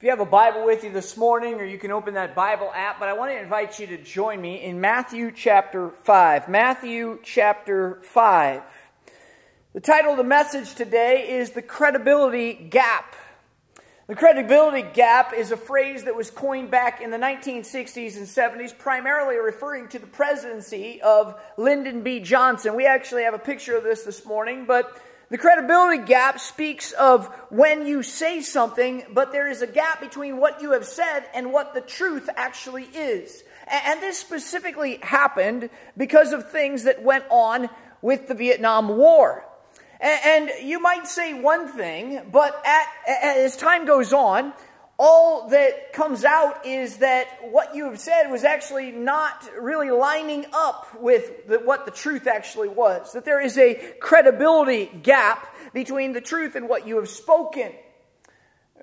If you have a Bible with you this morning, or you can open that Bible app, but I want to invite you to join me in Matthew chapter 5. Matthew chapter 5. The title of the message today is The Credibility Gap. The credibility gap is a phrase that was coined back in the 1960s and 70s, primarily referring to the presidency of Lyndon B. Johnson. We actually have a picture of this this morning, but the credibility gap speaks of when you say something, but there is a gap between what you have said and what the truth actually is. And this specifically happened because of things that went on with the Vietnam War. And you might say one thing, but at, as time goes on, all that comes out is that what you have said was actually not really lining up with the, what the truth actually was. That there is a credibility gap between the truth and what you have spoken.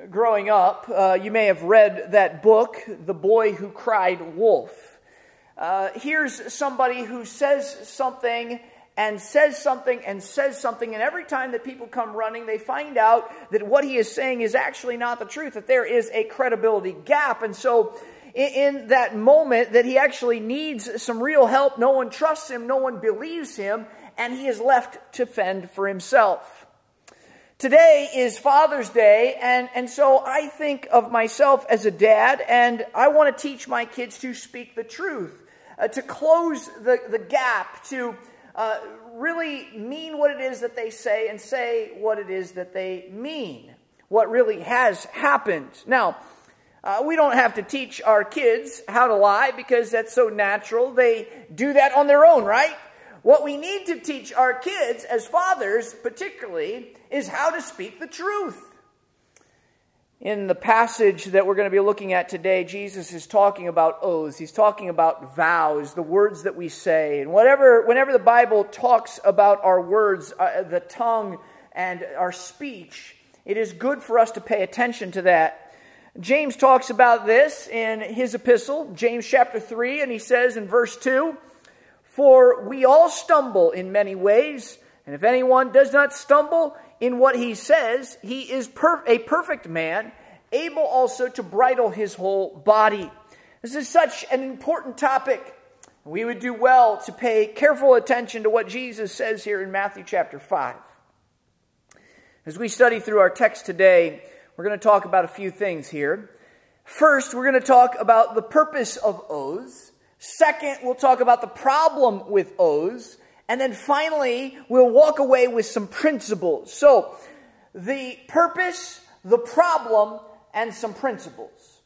Growing up, uh, you may have read that book, The Boy Who Cried Wolf. Uh, here's somebody who says something and says something and says something, and every time that people come running, they find out that what he is saying is actually not the truth, that there is a credibility gap. And so, in, that moment, that he actually needs some real help, no one trusts him, no one believes him, and he is left to fend for himself. Today is Father's Day, and, and so I think of myself as a dad, and I want to teach my kids to speak the truth, uh, to close the, the gap, to uh, really mean what it is that they say and say what it is that they mean, what really has happened. Now, uh, we don't have to teach our kids how to lie because that's so natural. They do that on their own, right? What we need to teach our kids, as fathers particularly, is how to speak the truth. In the passage that we're going to be looking at today, Jesus is talking about oaths. He's talking about vows, the words that we say. And whatever, whenever the Bible talks about our words, uh, the tongue, and our speech, it is good for us to pay attention to that. James talks about this in his epistle, James chapter 3, and he says in verse 2 For we all stumble in many ways, and if anyone does not stumble, in what he says, he is per- a perfect man, able also to bridle his whole body. This is such an important topic. We would do well to pay careful attention to what Jesus says here in Matthew chapter 5. As we study through our text today, we're going to talk about a few things here. First, we're going to talk about the purpose of oaths. Second, we'll talk about the problem with oaths. And then finally, we'll walk away with some principles. So, the purpose, the problem, and some principles.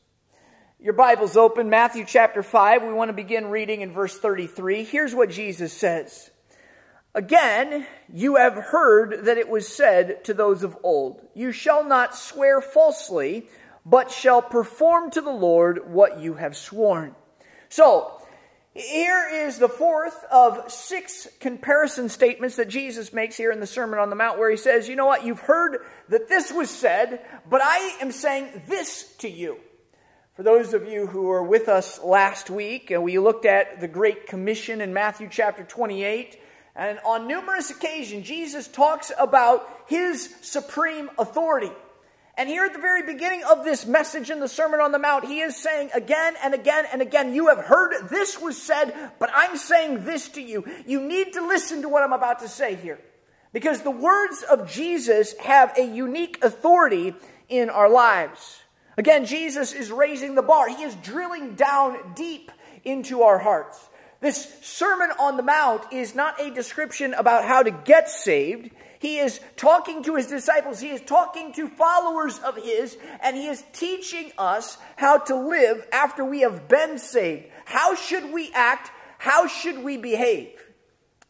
Your Bible's open, Matthew chapter 5. We want to begin reading in verse 33. Here's what Jesus says Again, you have heard that it was said to those of old, You shall not swear falsely, but shall perform to the Lord what you have sworn. So, here is the fourth of six comparison statements that Jesus makes here in the Sermon on the Mount, where he says, You know what? You've heard that this was said, but I am saying this to you. For those of you who were with us last week, and we looked at the Great Commission in Matthew chapter 28, and on numerous occasions, Jesus talks about his supreme authority. And here at the very beginning of this message in the Sermon on the Mount, he is saying again and again and again, You have heard this was said, but I'm saying this to you. You need to listen to what I'm about to say here. Because the words of Jesus have a unique authority in our lives. Again, Jesus is raising the bar, he is drilling down deep into our hearts. This Sermon on the Mount is not a description about how to get saved. He is talking to his disciples, he is talking to followers of his, and he is teaching us how to live after we have been saved. How should we act? How should we behave?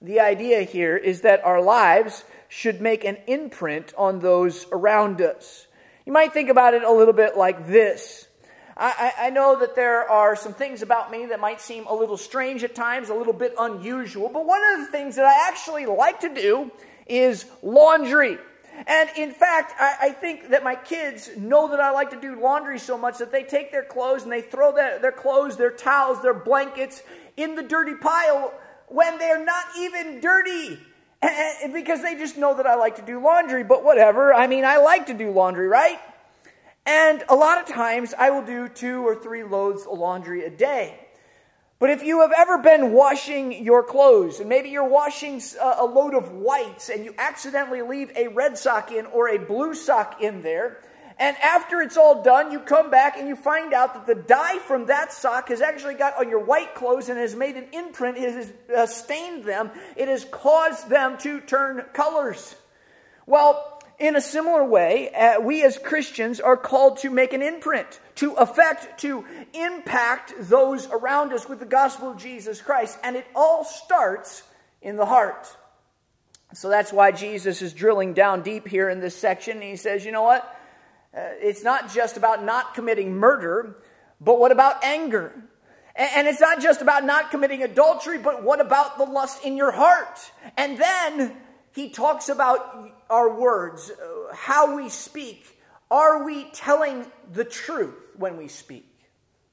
The idea here is that our lives should make an imprint on those around us. You might think about it a little bit like this. I, I, know that there are some things about me that might seem a little strange at times, a little bit unusual, but one of the things that I actually like to do is laundry. And in fact, I, I, think that my kids know that I like to do laundry so much that they take their clothes and they throw their, their clothes, their towels, their blankets in the dirty pile when they're not even dirty. Because they just know that I like to do laundry. But whatever. I mean, I like to do laundry, right? And a lot of times I will do two or three loads of laundry a day. But if you have ever been washing your clothes, and maybe you're washing a load of whites and you accidentally leave a red sock in or a blue sock in there, and after it's all done, you come back and you find out that the dye from that sock has actually got on your white clothes and has made an imprint, it has uh, stained them, it has caused them to turn colors. Well, in a similar way, uh, we as Christians are called to make an imprint, to affect, to impact those around us with the gospel of Jesus Christ. And it all starts in the heart. So that's why Jesus is drilling down deep here in this section. He says, you know what? Uh, it's not just about not committing murder, but what about anger? And, and it's not just about not committing adultery, but what about the lust in your heart? And then he talks about our words, uh, how we speak. Are we telling the truth when we speak?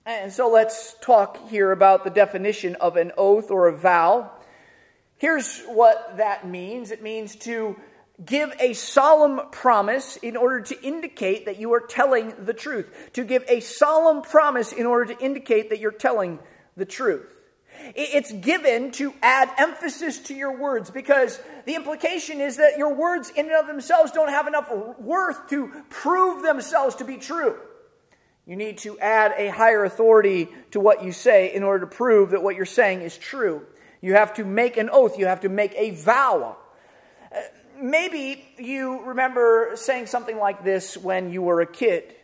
And so let's talk here about the definition of an oath or a vow. Here's what that means it means to give a solemn promise in order to indicate that you are telling the truth. To give a solemn promise in order to indicate that you're telling the truth. It's given to add emphasis to your words because the implication is that your words in and of themselves don't have enough worth to prove themselves to be true. You need to add a higher authority to what you say in order to prove that what you're saying is true. You have to make an oath, you have to make a vow. Uh, maybe you remember saying something like this when you were a kid.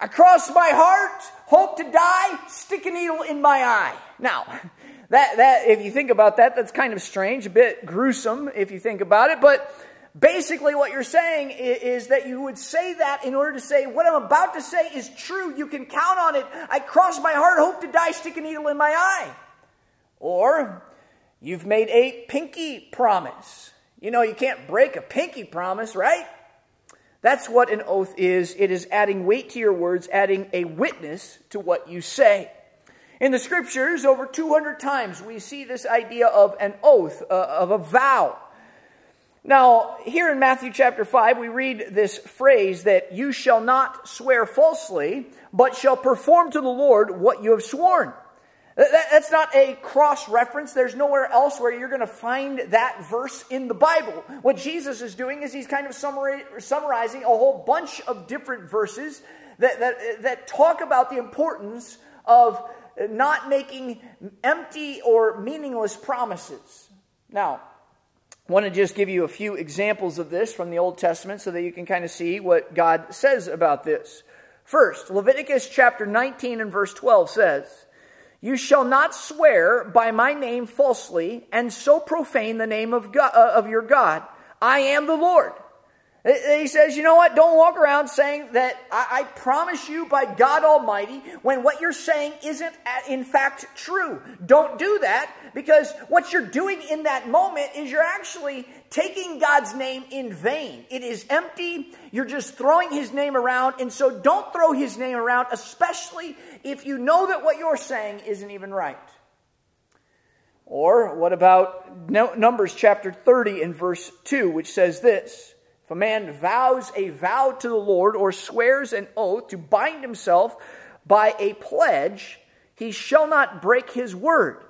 I cross my heart, hope to die, stick a needle in my eye. Now, that, that, if you think about that, that's kind of strange, a bit gruesome if you think about it, but basically what you're saying is, is that you would say that in order to say, what I'm about to say is true, you can count on it. I cross my heart, hope to die, stick a needle in my eye. Or, you've made a pinky promise. You know, you can't break a pinky promise, right? That's what an oath is. It is adding weight to your words, adding a witness to what you say. In the scriptures, over 200 times, we see this idea of an oath, uh, of a vow. Now, here in Matthew chapter 5, we read this phrase that you shall not swear falsely, but shall perform to the Lord what you have sworn. That's not a cross reference. There's nowhere else where you're going to find that verse in the Bible. What Jesus is doing is he's kind of summarizing a whole bunch of different verses that, that, that talk about the importance of not making empty or meaningless promises. Now, I want to just give you a few examples of this from the Old Testament so that you can kind of see what God says about this. First, Leviticus chapter 19 and verse 12 says, you shall not swear by my name falsely and so profane the name of, God, uh, of your God. I am the Lord. He says, you know what? Don't walk around saying that I, I, promise you by God Almighty when what you're saying isn't uh, in fact true. Don't do that because what you're doing in that moment is you're actually taking God's name in vain. It is empty. You're just throwing his name around. And so don't throw his name around, especially if you know that what you're saying isn't even right. Or what about Numbers chapter 30 and verse 2, which says this? If a man vows a vow to the Lord or swears an oath to bind himself by a pledge, he shall not break his word.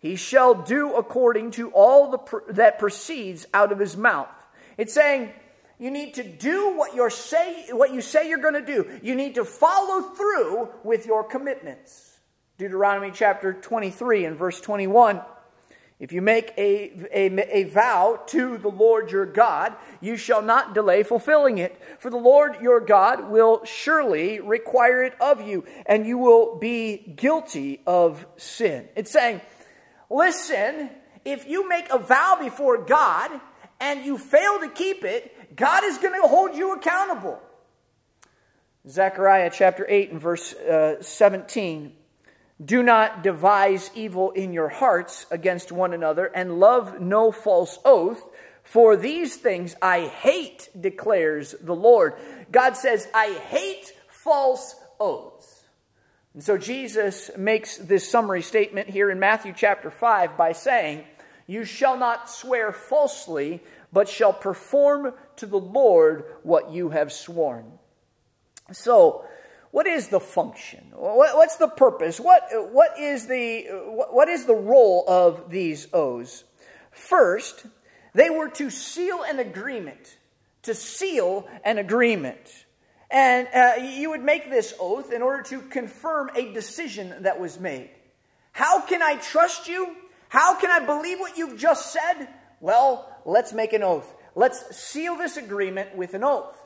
He shall do according to all the, that proceeds out of his mouth. It's saying you need to do what, you say, what you say you're going to do. You need to follow through with your commitments. Deuteronomy chapter 23 and verse 21. If you make a, a, a, vow to the Lord your God, you shall not delay fulfilling it. For the Lord your God will surely require it of you, and you will be guilty of sin. It's saying, listen, if you make a vow before God and you fail to keep it, God is going to hold you accountable. Zechariah chapter 8 and verse uh, 17. Do not devise evil in your hearts against one another, and love no false oath, for these things I hate, declares the Lord. God says, I hate false oaths. And so Jesus makes this summary statement here in Matthew chapter 5 by saying, You shall not swear falsely, but shall perform to the Lord what you have sworn. So, what is the function? What's the purpose? What, what, is the, what is the role of these oaths? First, they were to seal an agreement. To seal an agreement. And uh, you would make this oath in order to confirm a decision that was made. How can I trust you? How can I believe what you've just said? Well, let's make an oath. Let's seal this agreement with an oath.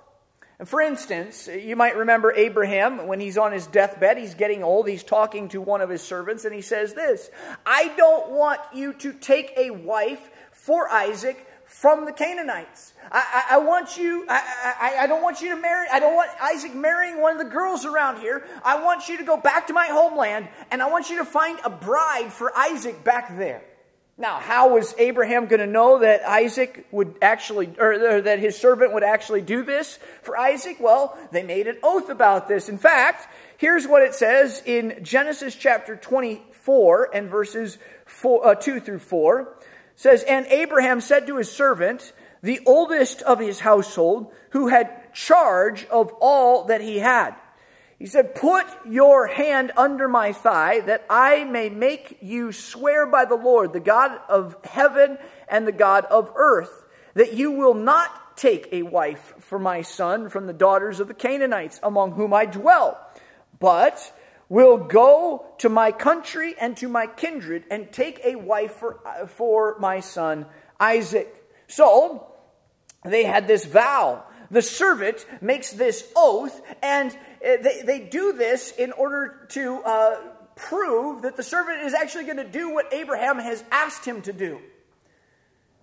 For instance, you might remember Abraham when he's on his deathbed, he's getting old, he's talking to one of his servants, and he says this I don't want you to take a wife for Isaac from the Canaanites. I, I, I want you, I, I, I, don't want you to marry, I don't want Isaac marrying one of the girls around here. I want you to go back to my homeland, and I want you to find a bride for Isaac back there. Now, how was Abraham going to know that Isaac would actually, or, that his servant would actually do this for Isaac? Well, they made an oath about this. In fact, here's what it says in Genesis chapter 24 and verses four, uh, 2 through 4. It says, And Abraham said to his servant, the oldest of his household, who had charge of all that he had, he said, Put your hand under my thigh, that I may make you swear by the Lord, the God of heaven and the God of earth, that you will not take a wife for my son from the daughters of the Canaanites among whom I dwell, but will go to my country and to my kindred and take a wife for, for my son Isaac. So they had this vow. The servant makes this oath, and uh, they, they do this in order to uh, prove that the servant is actually going to do what Abraham has asked him to do.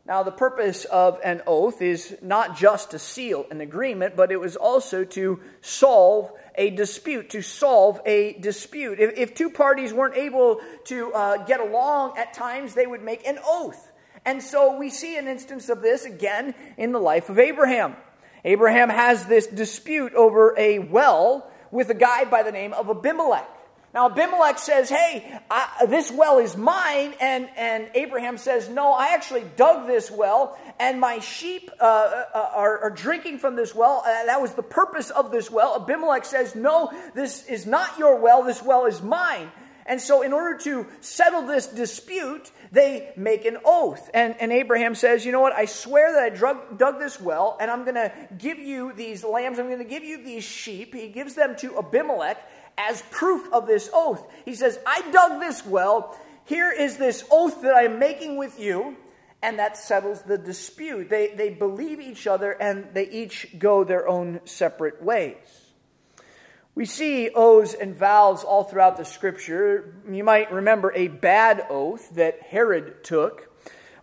Now, the purpose of an oath is not just to seal an agreement, but it was also to solve a dispute, to solve a dispute. If, if two parties weren't able to uh, get along at times, they would make an oath. And so we see an instance of this again in the life of Abraham. Abraham has this dispute over a well with a guy by the name of Abimelech. Now, Abimelech says, Hey, I, this well is mine. And, and Abraham says, No, I actually dug this well, and my sheep uh, uh, are, are, drinking from this well. Uh, that was the purpose of this well. Abimelech says, No, this is not your well, this well is mine. And so, in order to settle this dispute, they make an oath. And, and Abraham says, You know what? I swear that I drug, dug this well, and I'm going to give you these lambs, I'm going to give you these sheep. He gives them to Abimelech as proof of this oath. He says, I dug this well. Here is this oath that I'm making with you. And that settles the dispute. They, they believe each other and they each go their own separate ways. We see oaths and vows all throughout the scripture. You might remember a bad oath that Herod took.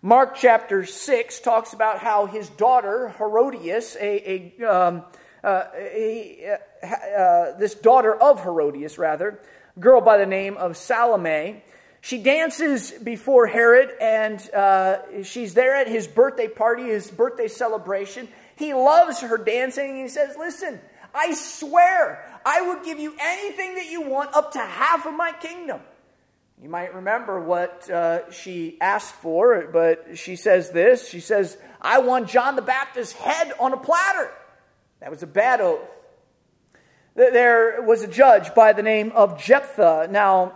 Mark chapter 6 talks about how his daughter, Herodias, a, a, um, uh, a uh, this daughter of Herodias, rather, a girl by the name of Salome, she dances before Herod, and uh, she's there at his birthday party, his birthday celebration. He loves her dancing, and he says, Listen, I swear I would give you anything that you want, up to half of my kingdom. You might remember what uh, she asked for, but she says this. She says, I want John the Baptist's head on a platter. That was a bad oath. There was a judge by the name of Jephthah. Now,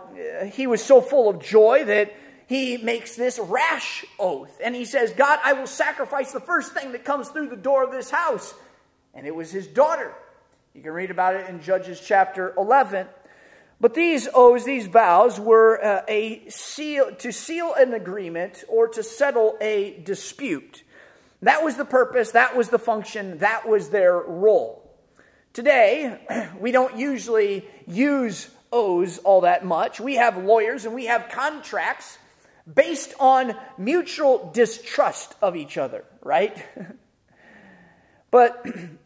he was so full of joy that he makes this rash oath. And he says, God, I will sacrifice the first thing that comes through the door of this house. And it was his daughter. You can read about it in Judges chapter 11. But these oaths, these vows, were uh, a seal to seal an agreement or to settle a dispute. That was the purpose, that was the function, that was their role. Today, we don't usually use oaths all that much. We have lawyers and we have contracts based on mutual distrust of each other, right? but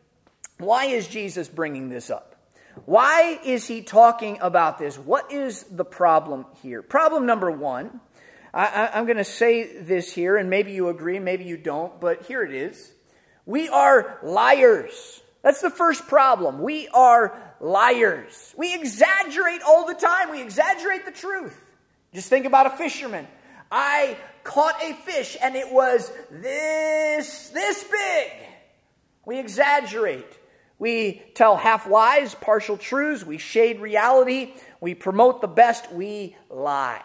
why is Jesus bringing this up? Why is he talking about this? What is the problem here? Problem number one, I, am going to say this here, and maybe you agree, maybe you don't, but here it is. We are liars. That's the first problem. We are liars. We exaggerate all the time, we exaggerate the truth. Just think about a fisherman. I caught a fish and it was this this big. We exaggerate. We tell half lies, partial truths, we shade reality, we promote the best, we lie.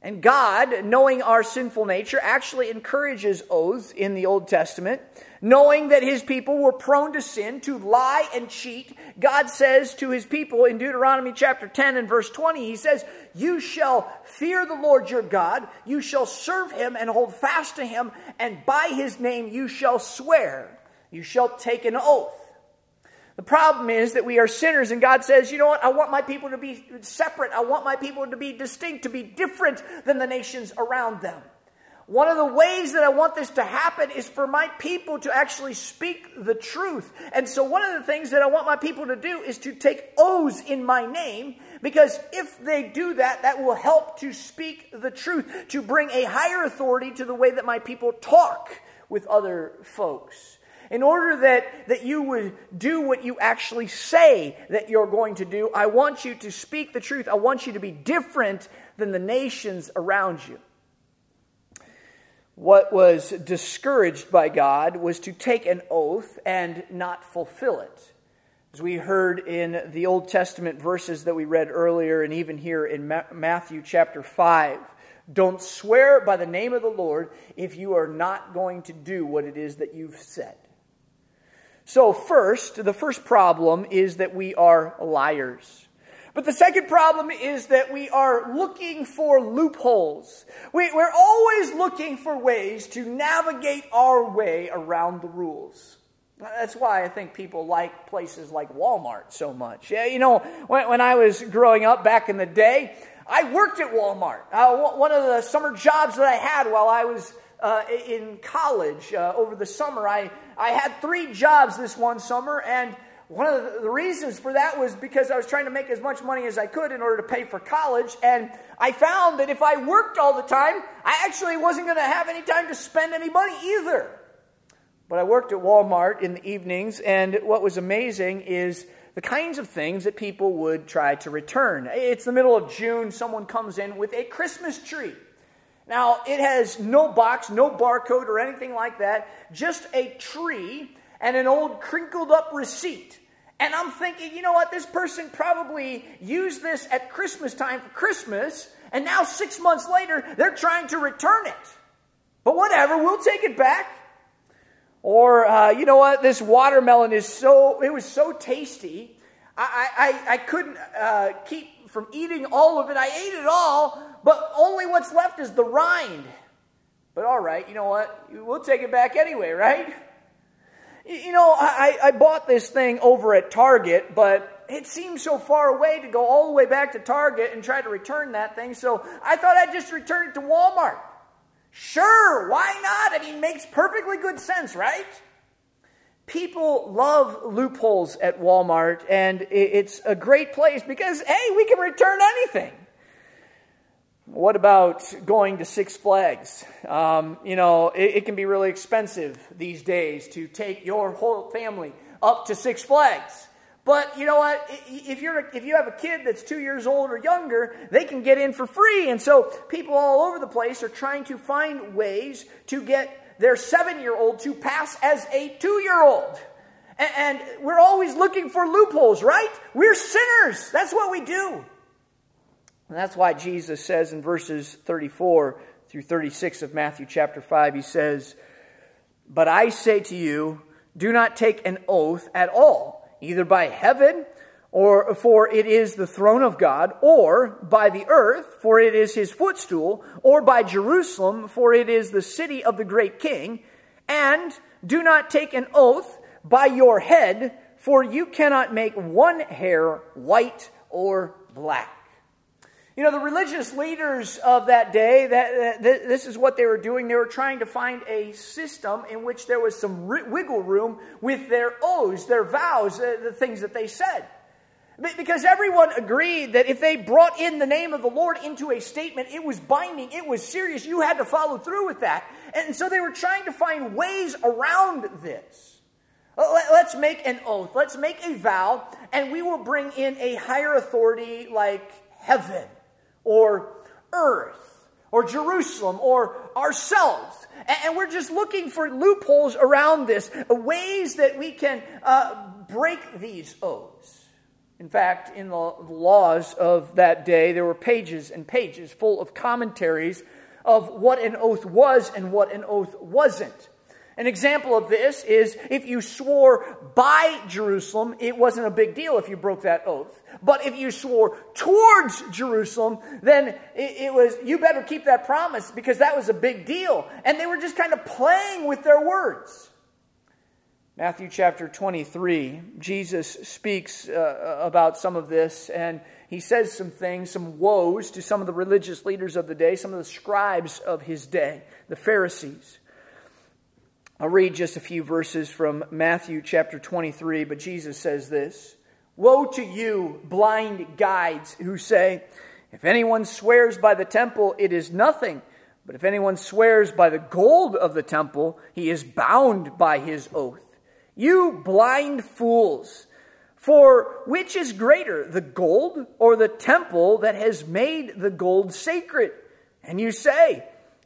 And God, knowing our sinful nature, actually encourages oaths in the Old Testament. Knowing that his people were prone to sin, to lie and cheat, God says to his people in Deuteronomy chapter 10 and verse 20, he says, You shall fear the Lord your God, you shall serve him and hold fast to him, and by his name you shall swear, you shall take an oath. The problem is that we are sinners, and God says, you know what? I want my people to be separate. I want my people to be distinct, to be different than the nations around them. One of the ways that I want this to happen is for my people to actually speak the truth. And so, one of the things that I want my people to do is to take oaths in my name, because if they do that, that will help to speak the truth, to bring a higher authority to the way that my people talk with other folks in order that, that you would do what you actually say that you're going to do, I want you to speak the truth. I want you to be different than the nations around you. What was discouraged by God was to take an oath and not fulfill it. As we heard in the Old Testament verses that we read earlier, and even here in Matthew chapter 5, don't swear by the name of the Lord if you are not going to do what it is that you've said. So, first, the first problem is that we are liars. But the second problem is that we are looking for loopholes. We, are always looking for ways to navigate our way around the rules. That's why I think people like places like Walmart so much. Yeah, you know, when, when I was growing up back in the day, I worked at Walmart. Uh, one of the summer jobs that I had while I was uh, in college uh, over the summer. I, I had three jobs this one summer, and one of the reasons for that was because I was trying to make as much money as I could in order to pay for college. And I found that if I worked all the time, I actually wasn't going to have any time to spend any money either. But I worked at Walmart in the evenings, and what was amazing is the kinds of things that people would try to return. It's the middle of June, someone comes in with a Christmas tree. Now, it has no box, no barcode, or anything like that, just a tree and an old crinkled up receipt. And I'm thinking, you know what? This person probably used this at Christmas time for Christmas, and now six months later, they're trying to return it. But whatever, we'll take it back. Or, uh, you know what? This watermelon is so, it was so tasty. I, I, I couldn't uh, keep from eating all of it. I ate it all, but only what's left is the rind. But all right, you know what? We'll take it back anyway, right? You know, I, I bought this thing over at Target, but it seemed so far away to go all the way back to Target and try to return that thing, so I thought I'd just return it to Walmart. Sure, why not? I mean, makes perfectly good sense, right? People love loopholes at Walmart, and it's a great place because, hey, we can return anything. What about going to Six Flags? Um, you know, it, it, can be really expensive these days to take your whole family up to Six Flags. But you know what? If you're if you have a kid that's two years old or younger, they can get in for free. And so people all over the place are trying to find ways to get their seven-year-old to pass as a two-year-old. And, and we're always looking for loopholes, right? We're sinners. That's what we do. And that's why Jesus says in verses 34 through 36 of Matthew chapter 5, he says, But I say to you, do not take an oath at all, either by heaven, or for it is the throne of God, or by the earth, for it is his footstool, or by Jerusalem, for it is the city of the great king. And do not take an oath by your head, for you cannot make one hair white or black. You know, the religious leaders of that day, that, that, this is what they were doing. They were trying to find a system in which there was some wiggle room with their oaths, their vows, uh, the things that they said. Because everyone agreed that if they brought in the name of the Lord into a statement, it was binding, it was serious, you had to follow through with that. And so they were trying to find ways around this. Let's make an oath, let's make a vow, and we will bring in a higher authority like heaven or earth or Jerusalem or ourselves. And we're just looking for loopholes around this, ways that we can uh, break these oaths. In fact, in the laws of that day, there were pages and pages full of commentaries of what an oath was and what an oath wasn't. An example of this is if you swore by Jerusalem, it wasn't a big deal if you broke that oath. But if you swore towards Jerusalem, then it, it, was, you better keep that promise because that was a big deal. And they were just kind of playing with their words. Matthew chapter 23, Jesus speaks uh, about some of this and he says some things, some woes to some of the religious leaders of the day, some of the scribes of his day, the Pharisees. I'll read just a few verses from Matthew chapter 23, but Jesus says this Woe to you, blind guides, who say, If anyone swears by the temple, it is nothing. But if anyone swears by the gold of the temple, he is bound by his oath. You blind fools! For which is greater, the gold or the temple that has made the gold sacred? And you say,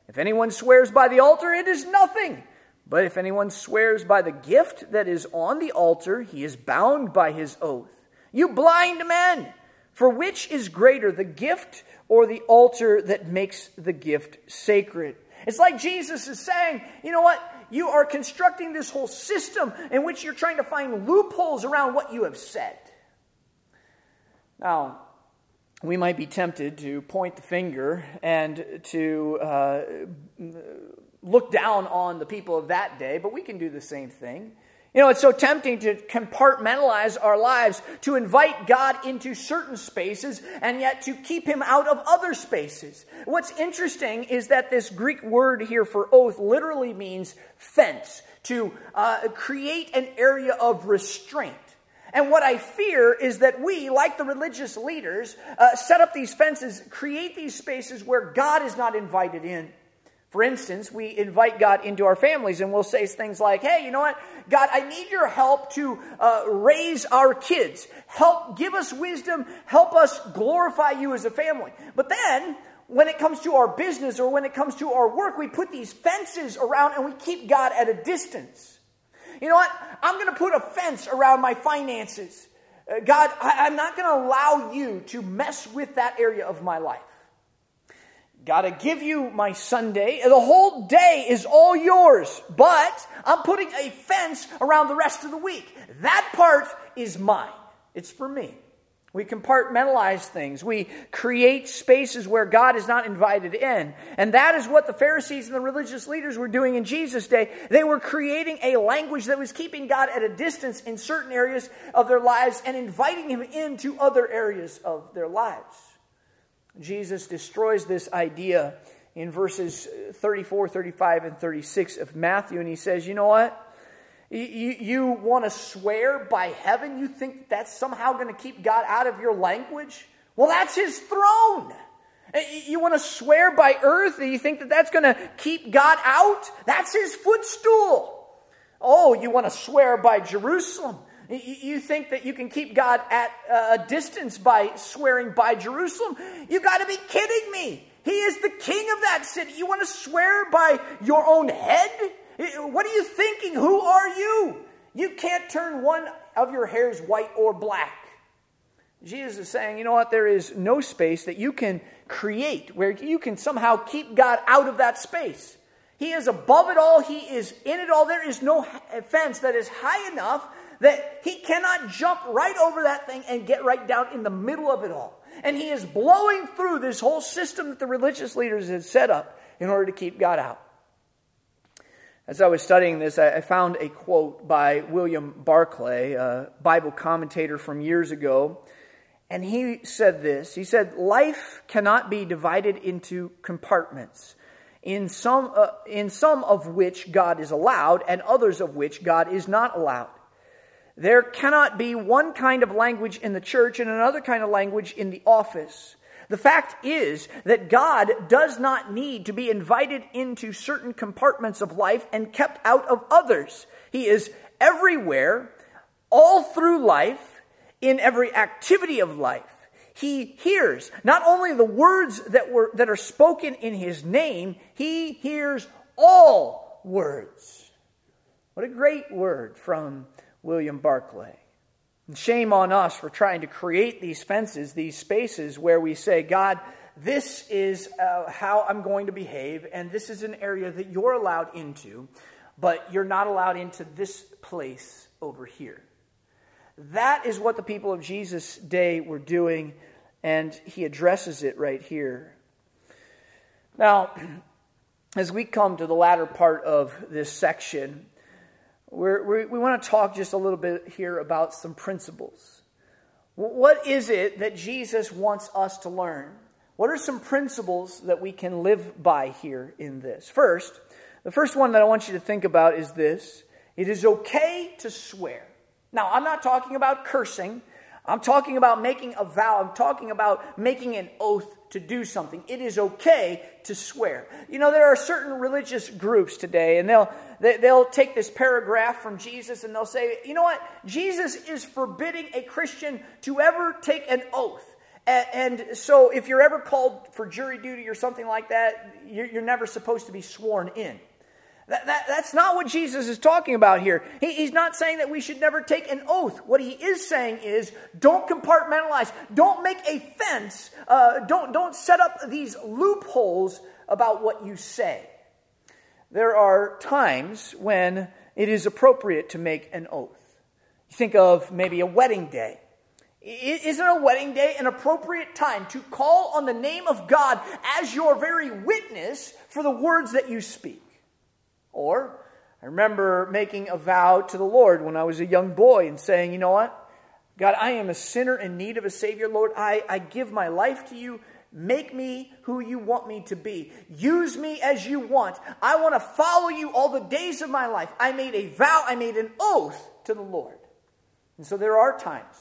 If anyone swears by the altar, it is nothing. But if anyone swears by the gift that is on the altar, he is bound by his oath. You blind men! For which is greater, the gift or the altar that makes the gift sacred? It's like Jesus is saying, you know what? You are constructing this whole system in which you're trying to find loopholes around what you have said. Now, we might be tempted to point the finger and to uh, look down on the people of that day, but we can do the same thing. You know, it's so tempting to compartmentalize our lives, to invite God into certain spaces, and yet to keep him out of other spaces. What's interesting is that this Greek word here for oath literally means fence, to uh, create an area of restraint. And what I fear is that we, like the religious leaders, uh, set up these fences, create these spaces where God is not invited in. For instance, we invite God into our families and we'll say things like, hey, you know what? God, I need your help to uh, raise our kids. Help, give us wisdom. Help us glorify you as a family. But then, when it comes to our business or when it comes to our work, we put these fences around and we keep God at a distance. You know what? I'm going to put a fence around my finances. Uh, God, I, I'm not going to allow you to mess with that area of my life. Got to give you my Sunday. The whole day is all yours, but I'm putting a fence around the rest of the week. That part is mine. It's for me. We compartmentalize things. We create spaces where God is not invited in. And that is what the Pharisees and the religious leaders were doing in Jesus' day. They were creating a language that was keeping God at a distance in certain areas of their lives and inviting him into other areas of their lives. Jesus destroys this idea in verses 34, 35, and 36 of Matthew, and he says, You know what? You, you want to swear by heaven? You think that's somehow going to keep God out of your language? Well, that's his throne. You want to swear by earth? You think that that's going to keep God out? That's his footstool. Oh, you want to swear by Jerusalem? You think that you can keep God at a distance by swearing by Jerusalem? You got to be kidding me. He is the king of that city. You want to swear by your own head? What are you thinking? Who are you? You can't turn one of your hairs white or black. Jesus is saying, you know what? There is no space that you can create where you can somehow keep God out of that space. He is above it all, He is in it all. There is no fence that is high enough that he cannot jump right over that thing and get right down in the middle of it all. And he is blowing through this whole system that the religious leaders had set up in order to keep God out. As I was studying this, I found a quote by William Barclay, a Bible commentator from years ago. And he said this He said, Life cannot be divided into compartments, in some, uh, in some of which God is allowed, and others of which God is not allowed. There cannot be one kind of language in the church and another kind of language in the office. The fact is that God does not need to be invited into certain compartments of life and kept out of others. He is everywhere, all through life, in every activity of life. He hears not only the words that, were, that are spoken in His name, He hears all words. What a great word from William Barclay. And shame on us for trying to create these fences, these spaces where we say, God, this is uh, how I'm going to behave, and this is an area that you're allowed into, but you're not allowed into this place over here. That is what the people of Jesus' day were doing, and he addresses it right here. Now, as we come to the latter part of this section, we're, we want to talk just a little bit here about some principles. What is it that Jesus wants us to learn? What are some principles that we can live by here in this? First, the first one that I want you to think about is this it is okay to swear. Now, I'm not talking about cursing. I'm talking about making a vow. I'm talking about making an oath to do something. It is okay to swear. You know, there are certain religious groups today, and they'll they'll take this paragraph from Jesus and they'll say, you know what? Jesus is forbidding a Christian to ever take an oath. And, so, if you're ever called for jury duty or something like that, you're, you're never supposed to be sworn in. That, that, that's not what Jesus is talking about here. He, he's not saying that we should never take an oath. What he is saying is don't compartmentalize, don't make a fence, uh, don't, don't set up these loopholes about what you say. There are times when it is appropriate to make an oath. Think of maybe a wedding day. Isn't a wedding day an appropriate time to call on the name of God as your very witness for the words that you speak? Or, I remember making a vow to the Lord when I was a young boy and saying, you know what? God, I am a sinner in need of a Savior. Lord, I, I give my life to you. Make me who you want me to be. Use me as you want. I want to follow you all the days of my life. I made a vow, I made an oath to the Lord. And so there are times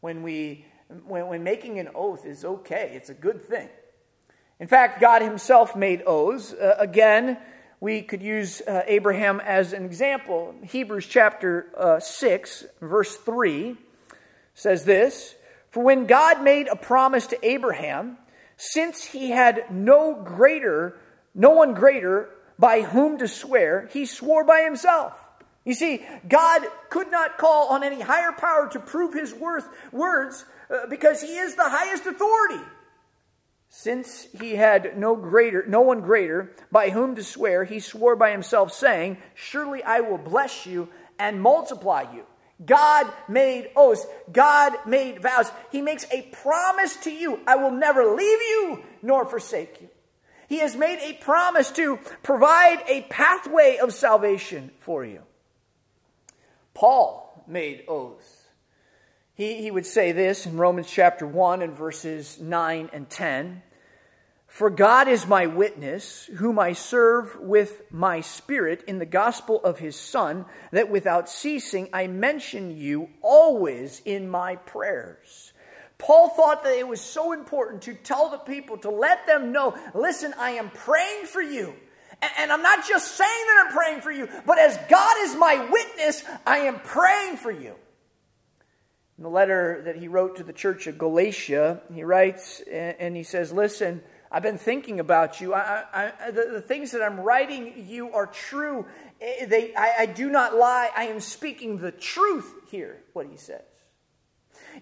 when we when, when making an oath is okay. It's a good thing. In fact, God himself made oaths. Uh, again, we could use uh, Abraham as an example. Hebrews chapter uh, 6, verse 3 says this For when God made a promise to Abraham, since he had no greater, no one greater by whom to swear, he swore by himself. You see, God could not call on any higher power to prove his worth, words uh, because he is the highest authority. Since he had no greater, no one greater by whom to swear, he swore by himself, saying, Surely I will bless you and multiply you. God made oaths. God made vows. He makes a promise to you I will never leave you nor forsake you. He has made a promise to provide a pathway of salvation for you. Paul made oaths. He, he would say this in Romans chapter 1 and verses 9 and 10. For God is my witness, whom I serve with my spirit in the gospel of his Son, that without ceasing I mention you always in my prayers. Paul thought that it was so important to tell the people, to let them know, listen, I am praying for you. And I'm not just saying that I'm praying for you, but as God is my witness, I am praying for you. In the letter that he wrote to the church of Galatia, he writes and he says, Listen, I've been thinking about you. I, I, the, the, things that I'm writing you are true. Eh, they, I, I do not lie. I am speaking the truth here, what he says.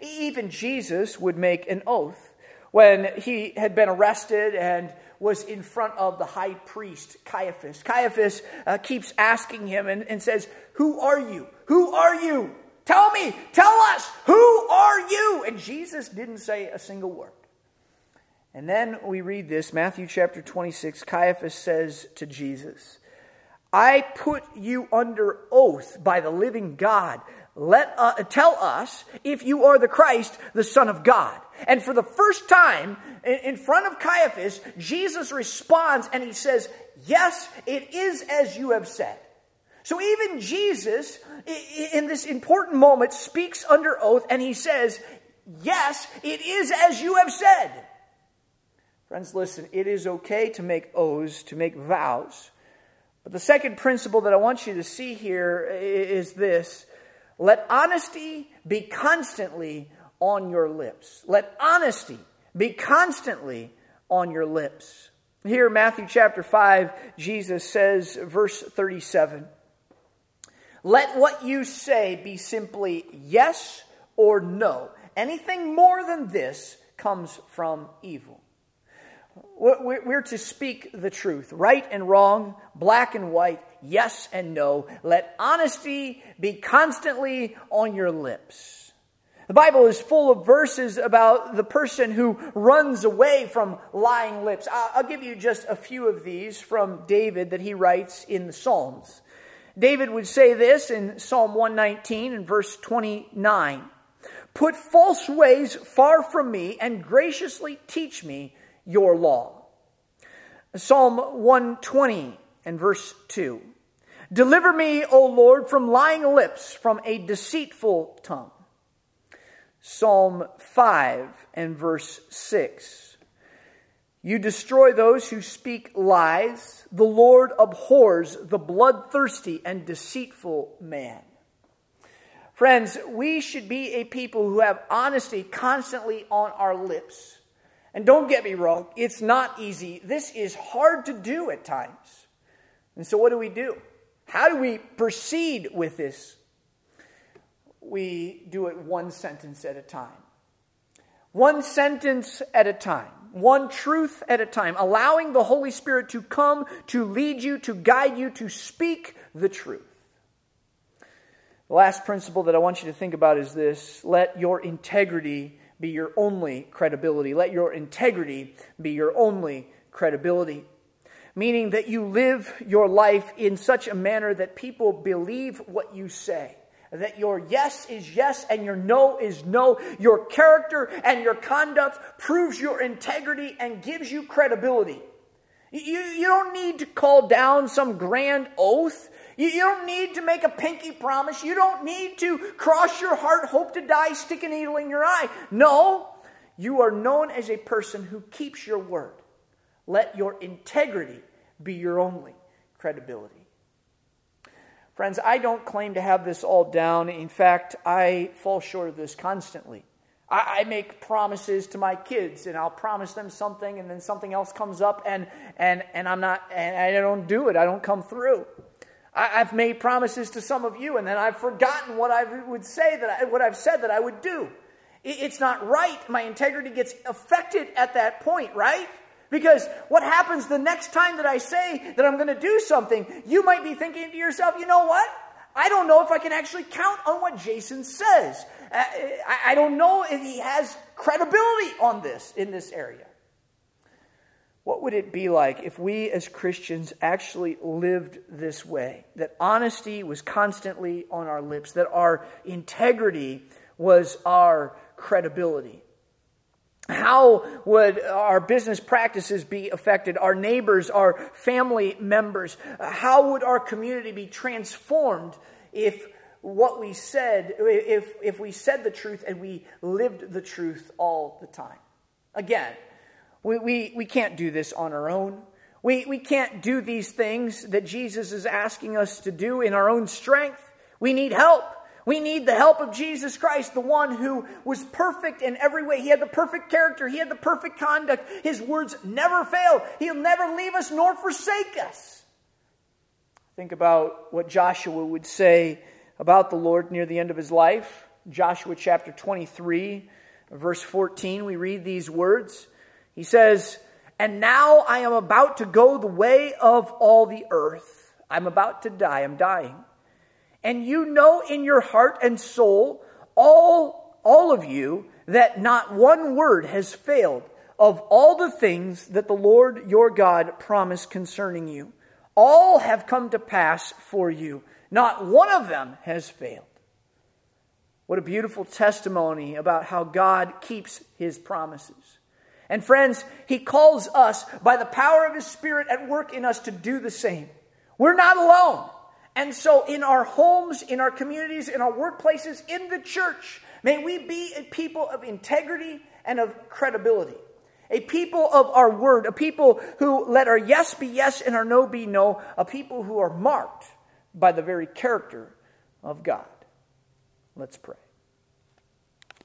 Even Jesus would make an oath when he had been arrested and was in front of the high priest, Caiaphas. Caiaphas uh, keeps asking him and, and says, Who are you? Who are you? Tell me, tell us, who are you? And Jesus didn't say a single word. And then we read this Matthew chapter 26. Caiaphas says to Jesus, I put you under oath by the living God. Let uh, tell us if you are the Christ, the Son of God. And for the first time in, in front of Caiaphas, Jesus responds and he says, Yes, it is as you have said. So even Jesus, in this important moment, speaks under oath and he says, Yes, it is as you have said. Friends, listen, it is okay to make oaths, to make vows. But the second principle that I want you to see here is this let honesty be constantly on your lips. Let honesty be constantly on your lips. Here, Matthew chapter 5, Jesus says, verse 37 Let what you say be simply yes or no. Anything more than this comes from evil. We're to speak the truth, right and wrong, black and white, yes and no. Let honesty be constantly on your lips. The Bible is full of verses about the person who runs away from lying lips. I'll give you just a few of these from David that he writes in the Psalms. David would say this in Psalm 119 and verse 29 Put false ways far from me and graciously teach me your law. Psalm 120 and verse 2. Deliver me, O Lord, from lying lips, from a deceitful tongue. Psalm 5 and verse 6. You destroy those who speak lies. The Lord abhors the bloodthirsty and deceitful man. Friends, we should be a people who have honesty constantly on our lips. And don't get me wrong, it's not easy. This is hard to do at times. And so, what do we do? How do we proceed with this? We do it one sentence at a time. One sentence at a time. One truth at a time. Allowing the Holy Spirit to come to lead you, to guide you, to speak the truth. The last principle that I want you to think about is this let your integrity be your only credibility. Let your integrity be your only credibility. Meaning that you live your life in such a manner that people believe what you say. That your yes is yes and your no is no. Your character and your conduct proves your integrity and gives you credibility. You, you don't need to call down some grand oath. You, you don't need to make a pinky promise. You don't need to cross your heart, hope to die, stick a needle in your eye. No, you are known as a person who keeps your word. Let your integrity be your only credibility. Friends, I don't claim to have this all down. In fact, I fall short of this constantly. I, make promises to my kids, and I'll promise them something, and then something else comes up, and, and, and I'm not, and I don't do it. I don't come through. I, have made promises to some of you, and then I've forgotten what I would say that I, what I've said that I would do. It, it's not right. My integrity gets affected at that point, right? Because what happens the next time that I say that I'm going to do something, you might be thinking to yourself, you know what? I don't know if I can actually count on what Jason says. Uh, I, I don't know if he has credibility on this in this area. What would it be like if we as Christians actually lived this way? That honesty was constantly on our lips, that our integrity was our credibility. How would our business practices be affected? Our neighbors, our family members? How would our community be transformed if what we said, if, if we said the truth and we lived the truth all the time? Again, we, we, we can't do this on our own. We, we can't do these things that Jesus is asking us to do in our own strength. We need help. We need the help of Jesus Christ, the one who was perfect in every way. He had the perfect character, he had the perfect conduct. His words never fail. He'll never leave us nor forsake us. Think about what Joshua would say about the Lord near the end of his life. Joshua chapter 23, verse 14, we read these words. He says, And now I am about to go the way of all the earth. I'm about to die. I'm dying. And you know in your heart and soul, all, all of you, that not one word has failed of all the things that the Lord your God promised concerning you. All have come to pass for you. Not one of them has failed. What a beautiful testimony about how God keeps his promises. And friends, He calls us by the power of His Spirit at work in us to do the same. We're not alone. And so, in our homes, in our communities, in our workplaces, in the church, may we be a people of integrity and of credibility. A people of our word, a people who let our yes be yes and our no be no, a people who are marked by the very character of God. Let's pray.